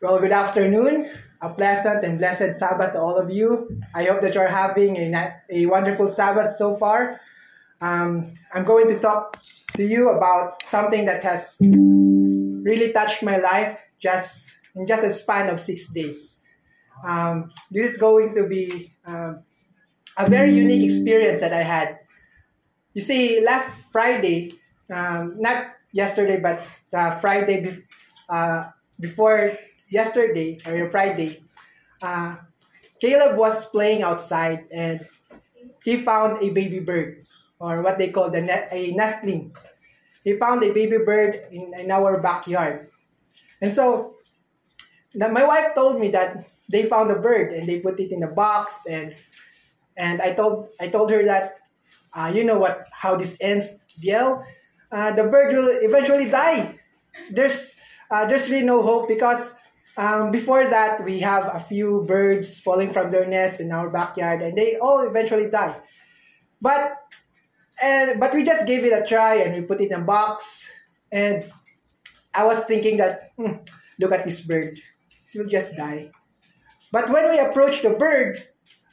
Well, good afternoon. A pleasant and blessed Sabbath to all of you. I hope that you're having a, a wonderful Sabbath so far. Um, I'm going to talk to you about something that has really touched my life just in just a span of six days. Um, this is going to be um, a very unique experience that I had. You see, last Friday, um, not yesterday, but uh, Friday be- uh, before yesterday or Friday, uh, Caleb was playing outside and he found a baby bird or what they call the a nestling. He found a baby bird in, in our backyard. And so my wife told me that they found a bird and they put it in a box and and I told I told her that uh, you know what how this ends, Biel. Uh, the bird will eventually die. There's uh, there's really no hope because um, before that we have a few birds falling from their nest in our backyard and they all eventually die. But and but we just gave it a try and we put it in a box and I was thinking that hmm, look at this bird, it will just die. But when we approached the bird,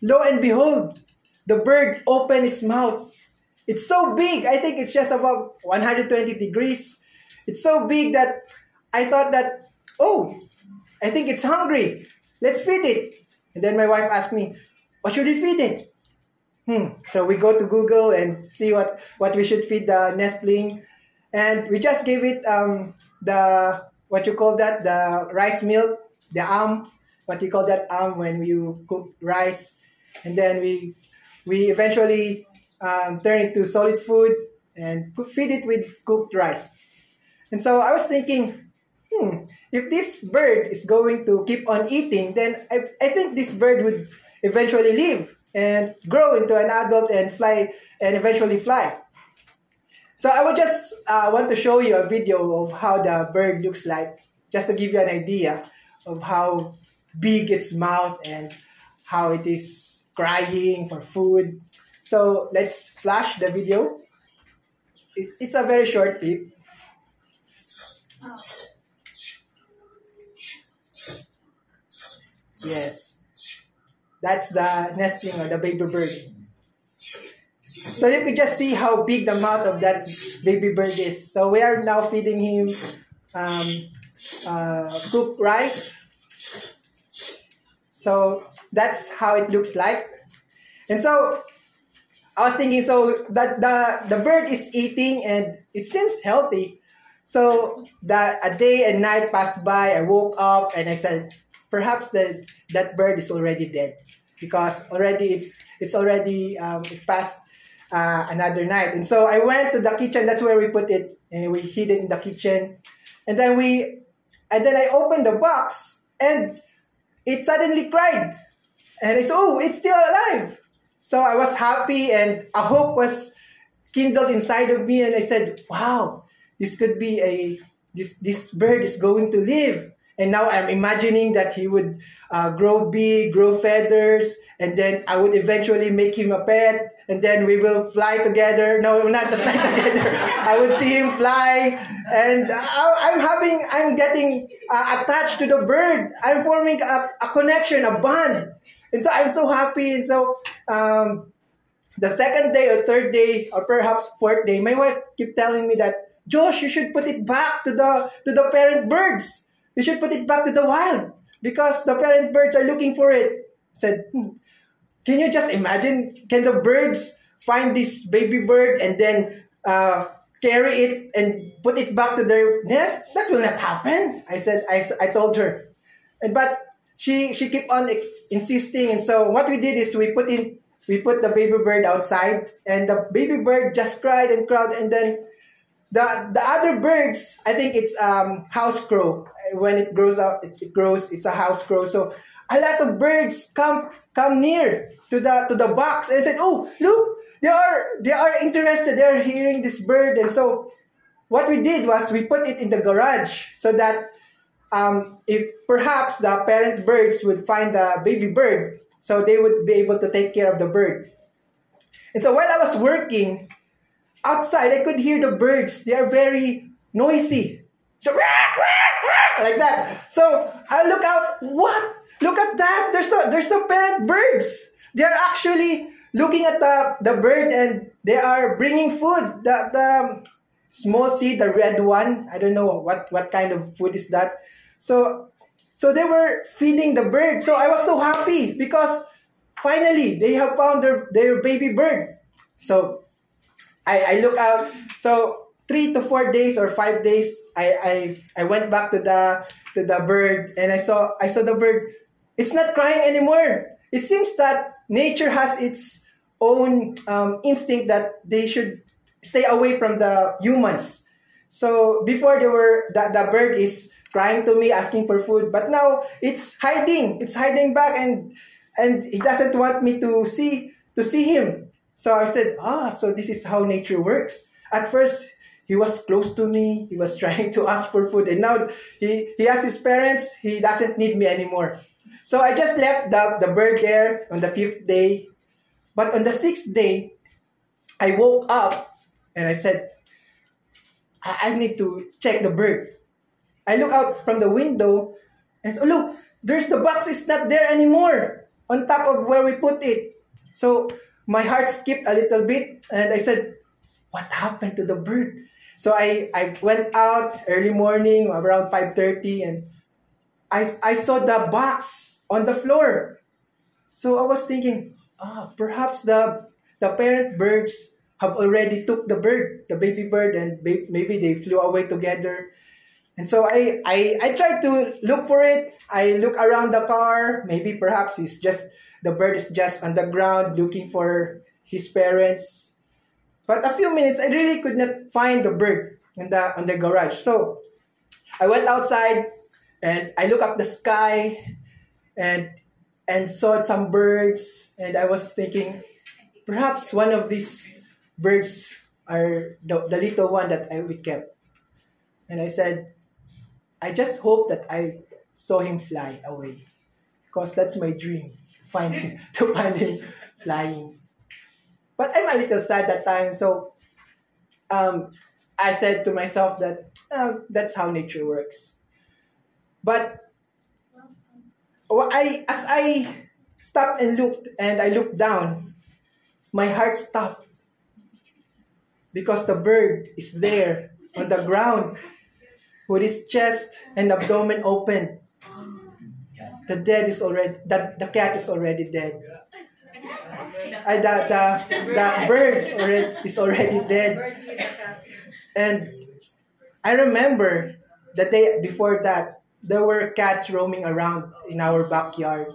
lo and behold, the bird opened its mouth. It's so big. I think it's just about 120 degrees. It's so big that I thought that, oh, I think it's hungry. Let's feed it. And then my wife asked me, what should we feed it? Hmm. So we go to Google and see what, what we should feed the nestling. And we just gave it um, the, what you call that, the rice milk, the am, what you call that am when you cook rice. And then we, we eventually um, turn it to solid food and feed it with cooked rice. And so I was thinking, hmm, if this bird is going to keep on eating, then I, I think this bird would eventually live and grow into an adult and fly and eventually fly. So I would just uh, want to show you a video of how the bird looks like, just to give you an idea of how big its mouth and how it is crying for food. So let's flash the video. It, it's a very short clip. Yes. That's the nestling or the baby bird. So you could just see how big the mouth of that baby bird is. So we are now feeding him um, uh, cooked rice. So that's how it looks like. And so I was thinking, so that the, the bird is eating and it seems healthy. So that a day and night passed by, I woke up and I said, perhaps that that bird is already dead because already it's it's already um, it passed uh, another night. And so I went to the kitchen. That's where we put it, and we hid it in the kitchen. And then we, and then I opened the box, and it suddenly cried, and I said, "Oh, it's still alive!" So I was happy, and a hope was kindled inside of me, and I said, "Wow, this could be a this this bird is going to live." And now I'm imagining that he would uh, grow big, grow feathers, and then I would eventually make him a pet, and then we will fly together. No, not fly together. I will see him fly, and I, I'm having, I'm getting uh, attached to the bird. I'm forming a, a connection, a bond, and so I'm so happy. And so um, the second day or third day or perhaps fourth day, my wife kept telling me that Josh, you should put it back to the to the parent birds. You should put it back to the wild because the parent birds are looking for it. Said, hmm, can you just imagine? Can the birds find this baby bird and then uh, carry it and put it back to their nest? That will not happen. I said. I, I told her, and but she she kept on ex- insisting. And so what we did is we put in we put the baby bird outside, and the baby bird just cried and cried, and then the the other birds, I think it's um house crow. When it grows out, it, it grows. It's a house crow. So a lot of birds come come near to the to the box and said, "Oh, look, they are they are interested. They are hearing this bird." And so, what we did was we put it in the garage so that um, if perhaps the parent birds would find the baby bird, so they would be able to take care of the bird. And so while I was working outside, I could hear the birds. They are very noisy. So, like that. So I look out. What? Look at that. There's the there's the parent birds. They're actually looking at the the bird and they are bringing food. The the small seed, the red one. I don't know what what kind of food is that. So so they were feeding the bird. So I was so happy because finally they have found their their baby bird. So I I look out. So three to four days or five days, I I I went back to the to the bird and I saw I saw the bird. It's not crying anymore. It seems that nature has its own um, instinct that they should stay away from the humans. So before they were the, the bird is crying to me asking for food, but now it's hiding. It's hiding back and and he doesn't want me to see to see him. So I said, ah, so this is how nature works. At first, he was close to me. He was trying to ask for food, and now he he asked his parents. He doesn't need me anymore. So I just left the, the bird there on the fifth day. But on the sixth day, I woke up and I said, I, I need to check the bird. I look out from the window and so look, there's the box is not there anymore on top of where we put it. So my heart skipped a little bit and I said, What happened to the bird? So I, I went out early morning around 5.30 and I, I saw the box on the floor. So I was thinking, ah, perhaps the the parent birds have already took the bird, the baby bird, and maybe they flew away together. And so I, I, I tried to look for it. I look around the car. Maybe perhaps it's just the bird is just on the ground looking for his parents. But a few minutes, I really could not find the bird in the on the garage. So I went outside and I look up the sky and and saw some birds and I was thinking perhaps one of these birds are the, the little one that I we kept. And I said, I just hope that I saw him fly away. Because that's my dream. Find him, to find him flying. But I'm a little sad that time, so um, I said to myself that oh, that's how nature works. But I as I stopped and looked and I looked down, my heart stopped because the bird is there on the ground with his chest and abdomen open. The dead is already the, the cat is already dead. I, the, the, the bird already, is already dead. And I remember the day before that, there were cats roaming around in our backyard.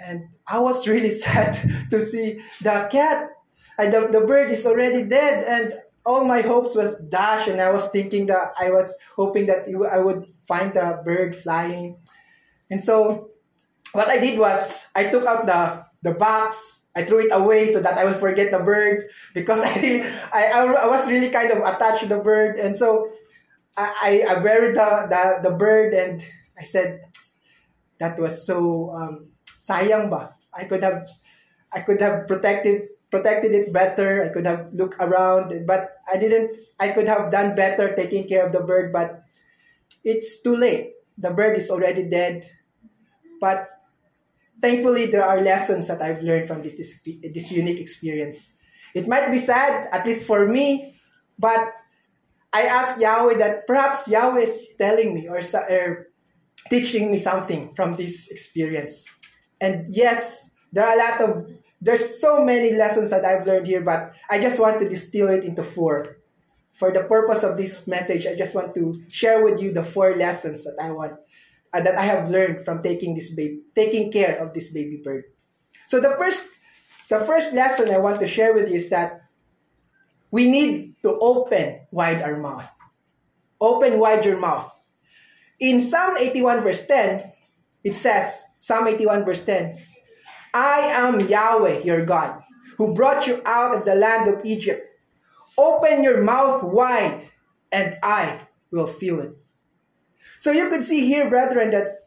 And I was really sad to see the cat, and the, the bird is already dead, and all my hopes was dashed. And I was thinking that I was hoping that I would find the bird flying. And so, what I did was I took out the the box, I threw it away so that I would forget the bird because I, I, I was really kind of attached to the bird. And so I, I buried the, the, the bird and I said, that was so um, sayang ba? I could have I could have protected protected it better. I could have looked around, but I didn't. I could have done better taking care of the bird, but it's too late. The bird is already dead. But thankfully, there are lessons that I've learned from this, this, this unique experience. It might be sad, at least for me, but I ask Yahweh that perhaps Yahweh is telling me or, or teaching me something from this experience. And yes, there are a lot of there's so many lessons that I've learned here, but I just want to distill it into four. For the purpose of this message, I just want to share with you the four lessons that I want uh, that I have learned from taking this baby, taking care of this baby bird. So the first, the first lesson I want to share with you is that we need to open wide our mouth. Open wide your mouth. In Psalm 81 verse 10, it says, Psalm 81 verse 10, I am Yahweh, your God, who brought you out of the land of Egypt. Open your mouth wide, and I will fill it. So you could see here, brethren, that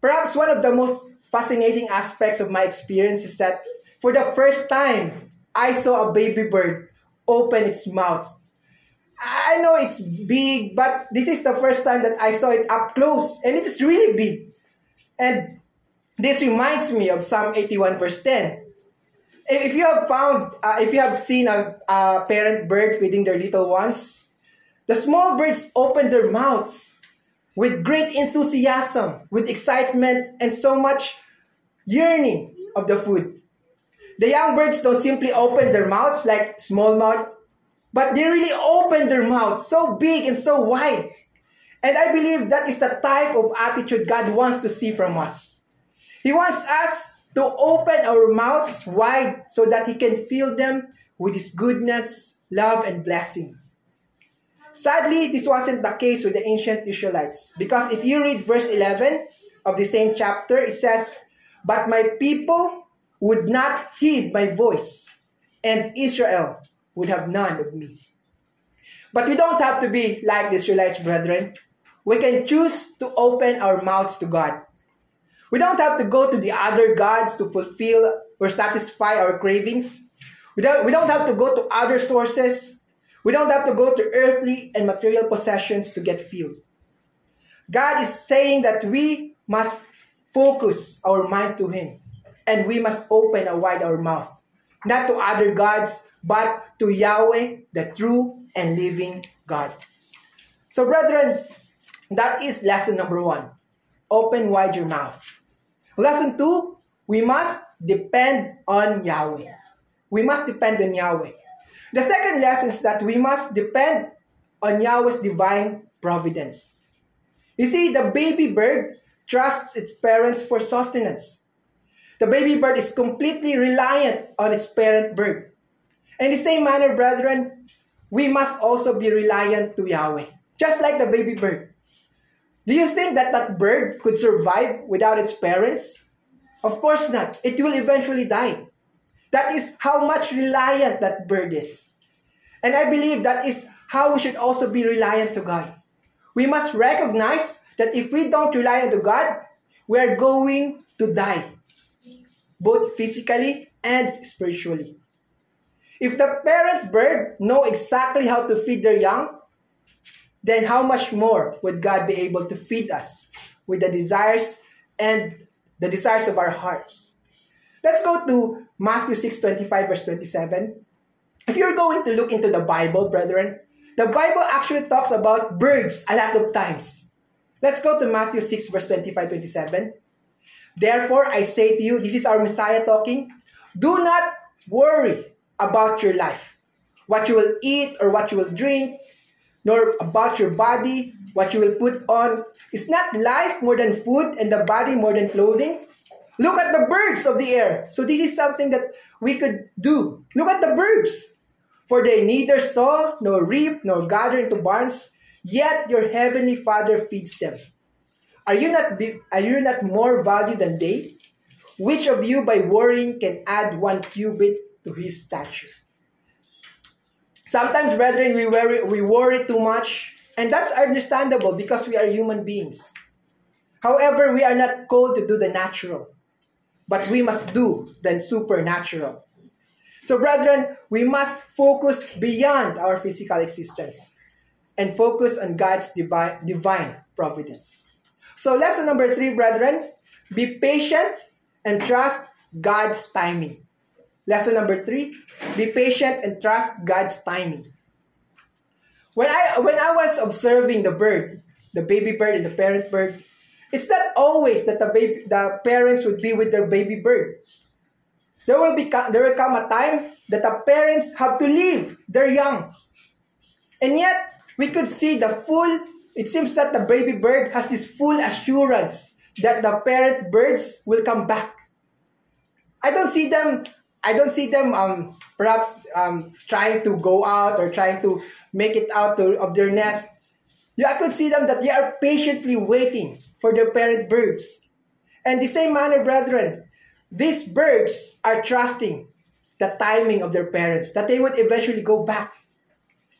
perhaps one of the most fascinating aspects of my experience is that for the first time, I saw a baby bird open its mouth. I know it's big, but this is the first time that I saw it up close, and it is really big. And this reminds me of Psalm 81, verse 10. If you have found, uh, if you have seen a, a parent bird feeding their little ones, the small birds open their mouths with great enthusiasm, with excitement, and so much yearning of the food. The young birds don't simply open their mouths like small mouth, but they really open their mouths so big and so wide. And I believe that is the type of attitude God wants to see from us. He wants us to open our mouths wide so that He can fill them with His goodness, love, and blessing. Sadly, this wasn't the case with the ancient Israelites. Because if you read verse 11 of the same chapter, it says, But my people would not heed my voice, and Israel would have none of me. But we don't have to be like the Israelites, brethren. We can choose to open our mouths to God. We don't have to go to the other gods to fulfill or satisfy our cravings. We don't, we don't have to go to other sources. We don't have to go to earthly and material possessions to get filled. God is saying that we must focus our mind to Him and we must open wide our mouth, not to other gods, but to Yahweh, the true and living God. So, brethren, that is lesson number one. Open wide your mouth. Lesson two, we must depend on Yahweh. We must depend on Yahweh. The second lesson is that we must depend on Yahweh's divine providence. You see, the baby bird trusts its parents for sustenance. The baby bird is completely reliant on its parent bird. In the same manner, brethren, we must also be reliant to Yahweh, just like the baby bird. Do you think that that bird could survive without its parents? Of course not. It will eventually die. That is how much reliant that bird is. And I believe that is how we should also be reliant to God. We must recognize that if we don't rely on God, we are going to die, both physically and spiritually. If the parent bird know exactly how to feed their young, then how much more would God be able to feed us with the desires and the desires of our hearts? Let's go to Matthew 6 25, verse 27. If you're going to look into the Bible, brethren, the Bible actually talks about birds a lot of times. Let's go to Matthew 6, verse 25 27. Therefore, I say to you, this is our Messiah talking, do not worry about your life, what you will eat or what you will drink, nor about your body, what you will put on. Is not life more than food and the body more than clothing? Look at the birds of the air. So this is something that we could do. Look at the birds. For they neither sow nor reap nor gather into barns, yet your heavenly Father feeds them. Are you not be, are you not more valued than they? Which of you by worrying can add one cubit to his stature. Sometimes, brethren, we worry, we worry too much, and that's understandable because we are human beings. However, we are not called to do the natural, but we must do the supernatural. So, brethren, we must focus beyond our physical existence and focus on God's divine, divine providence. So, lesson number three, brethren, be patient and trust God's timing. Lesson number three, be patient and trust God's timing. When I when I was observing the bird, the baby bird and the parent bird, it's not always that the baby the parents would be with their baby bird. There will be there will come a time that the parents have to leave their young. And yet we could see the full it seems that the baby bird has this full assurance that the parent birds will come back. I don't see them I don't see them um, perhaps um, trying to go out or trying to make it out to, of their nest. I could see them that they are patiently waiting for their parent birds. And the same manner, brethren, these birds are trusting the timing of their parents, that they would eventually go back.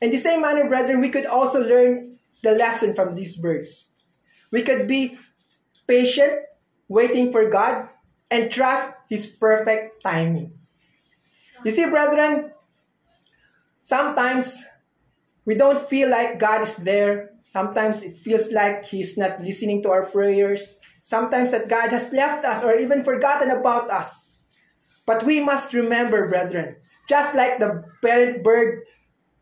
In the same manner, brethren, we could also learn the lesson from these birds. We could be patient, waiting for God, and trust His perfect timing. You see, brethren, sometimes we don't feel like God is there. Sometimes it feels like He's not listening to our prayers. Sometimes that God has left us or even forgotten about us. But we must remember, brethren, just like the parent bird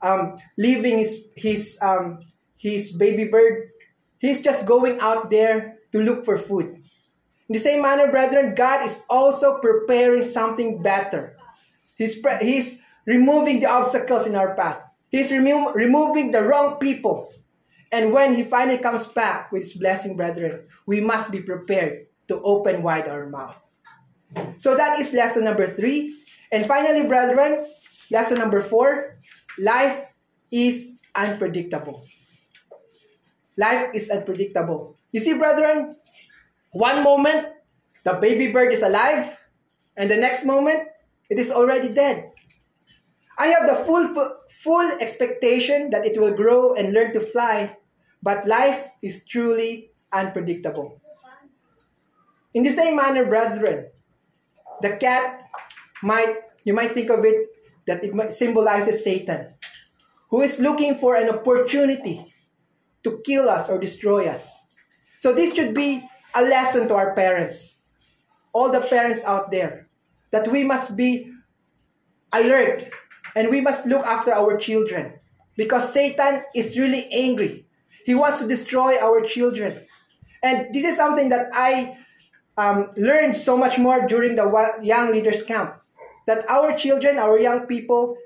um, leaving his, his, um, his baby bird, he's just going out there to look for food. In the same manner, brethren, God is also preparing something better. He's, he's removing the obstacles in our path. He's remo- removing the wrong people. And when he finally comes back with his blessing, brethren, we must be prepared to open wide our mouth. So that is lesson number three. And finally, brethren, lesson number four life is unpredictable. Life is unpredictable. You see, brethren, one moment the baby bird is alive, and the next moment it is already dead. I have the full, full expectation that it will grow and learn to fly, but life is truly unpredictable. In the same manner, brethren, the cat might, you might think of it that it symbolizes Satan, who is looking for an opportunity to kill us or destroy us. So this should be a lesson to our parents, all the parents out there, that we must be alert and we must look after our children because Satan is really angry. He wants to destroy our children. And this is something that I um, learned so much more during the Young Leaders Camp. That our children, our young people,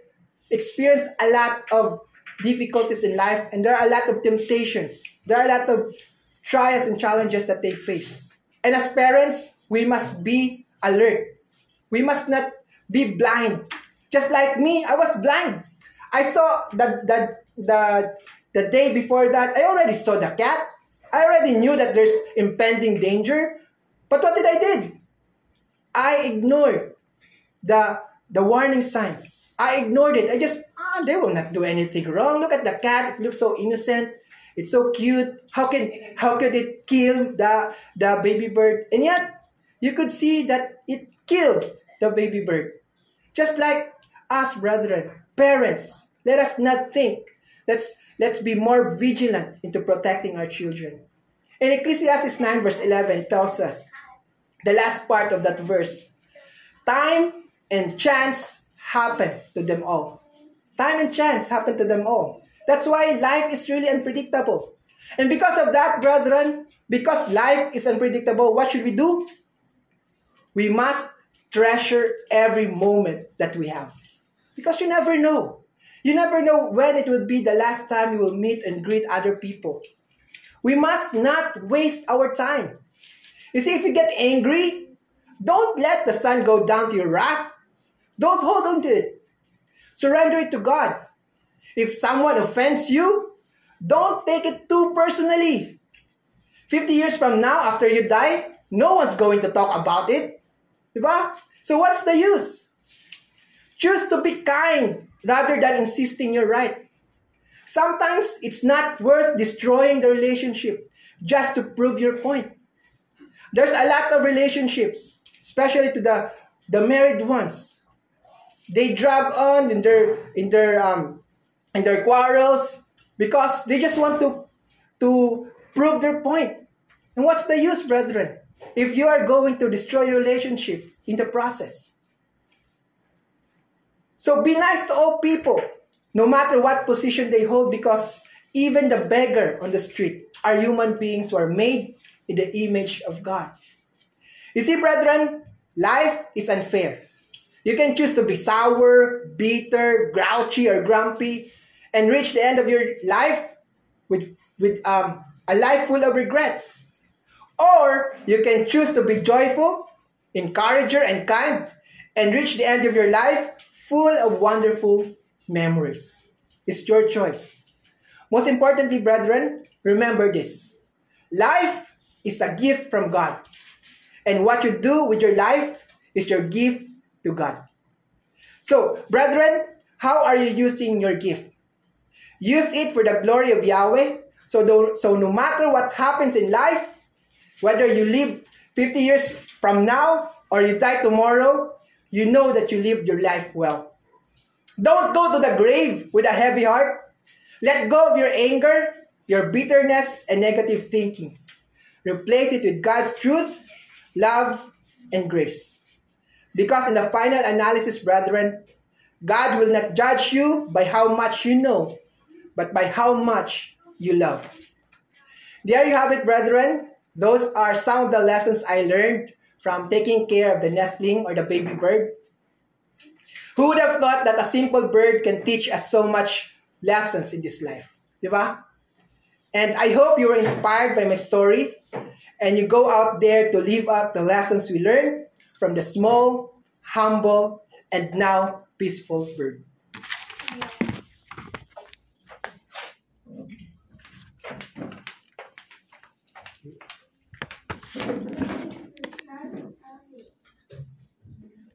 experience a lot of difficulties in life and there are a lot of temptations. There are a lot of trials and challenges that they face. And as parents, we must be alert. We must not be blind just like me, I was blind. I saw the, the, the, the day before that, I already saw the cat. I already knew that there's impending danger. But what did I did? I ignored the, the warning signs. I ignored it. I just, ah, they will not do anything wrong. Look at the cat. It looks so innocent. It's so cute. How can how could it kill the the baby bird? And yet you could see that it killed the baby bird. Just like us, brethren, parents, let us not think. Let's, let's be more vigilant into protecting our children. In Ecclesiastes 9, verse 11, it tells us, the last part of that verse, time and chance happen to them all. Time and chance happen to them all. That's why life is really unpredictable. And because of that, brethren, because life is unpredictable, what should we do? We must treasure every moment that we have. Because you never know. You never know when it will be the last time you will meet and greet other people. We must not waste our time. You see, if you get angry, don't let the sun go down to your wrath. Don't hold on to it. Surrender it to God. If someone offends you, don't take it too personally. 50 years from now, after you die, no one's going to talk about it. Diba? So what's the use? Choose to be kind rather than insisting you're right. Sometimes it's not worth destroying the relationship just to prove your point. There's a lot of relationships, especially to the, the married ones. They drag on in their in their um in their quarrels because they just want to to prove their point. And what's the use, brethren, if you are going to destroy your relationship in the process? So be nice to all people, no matter what position they hold, because even the beggar on the street are human beings who are made in the image of God. You see, brethren, life is unfair. You can choose to be sour, bitter, grouchy, or grumpy, and reach the end of your life with, with um, a life full of regrets. Or you can choose to be joyful, encourager, and kind, and reach the end of your life full of wonderful memories. It's your choice. Most importantly, brethren, remember this life is a gift from God. And what you do with your life is your gift to God. So, brethren, how are you using your gift? Use it for the glory of Yahweh. So, do, so no matter what happens in life, whether you live 50 years from now or you die tomorrow, you know that you lived your life well. Don't go to the grave with a heavy heart, Let go of your anger, your bitterness, and negative thinking. Replace it with God's truth, love, and grace. Because in the final analysis, brethren, God will not judge you by how much you know, but by how much you love. There you have it, brethren. Those are some of the lessons I learned from taking care of the nestling or the baby bird. Who would have thought that a simple bird can teach us so much lessons in this life? Diba? And I hope you were inspired by my story and you go out there to live out the lessons we learned from the small, humble, and now peaceful bird.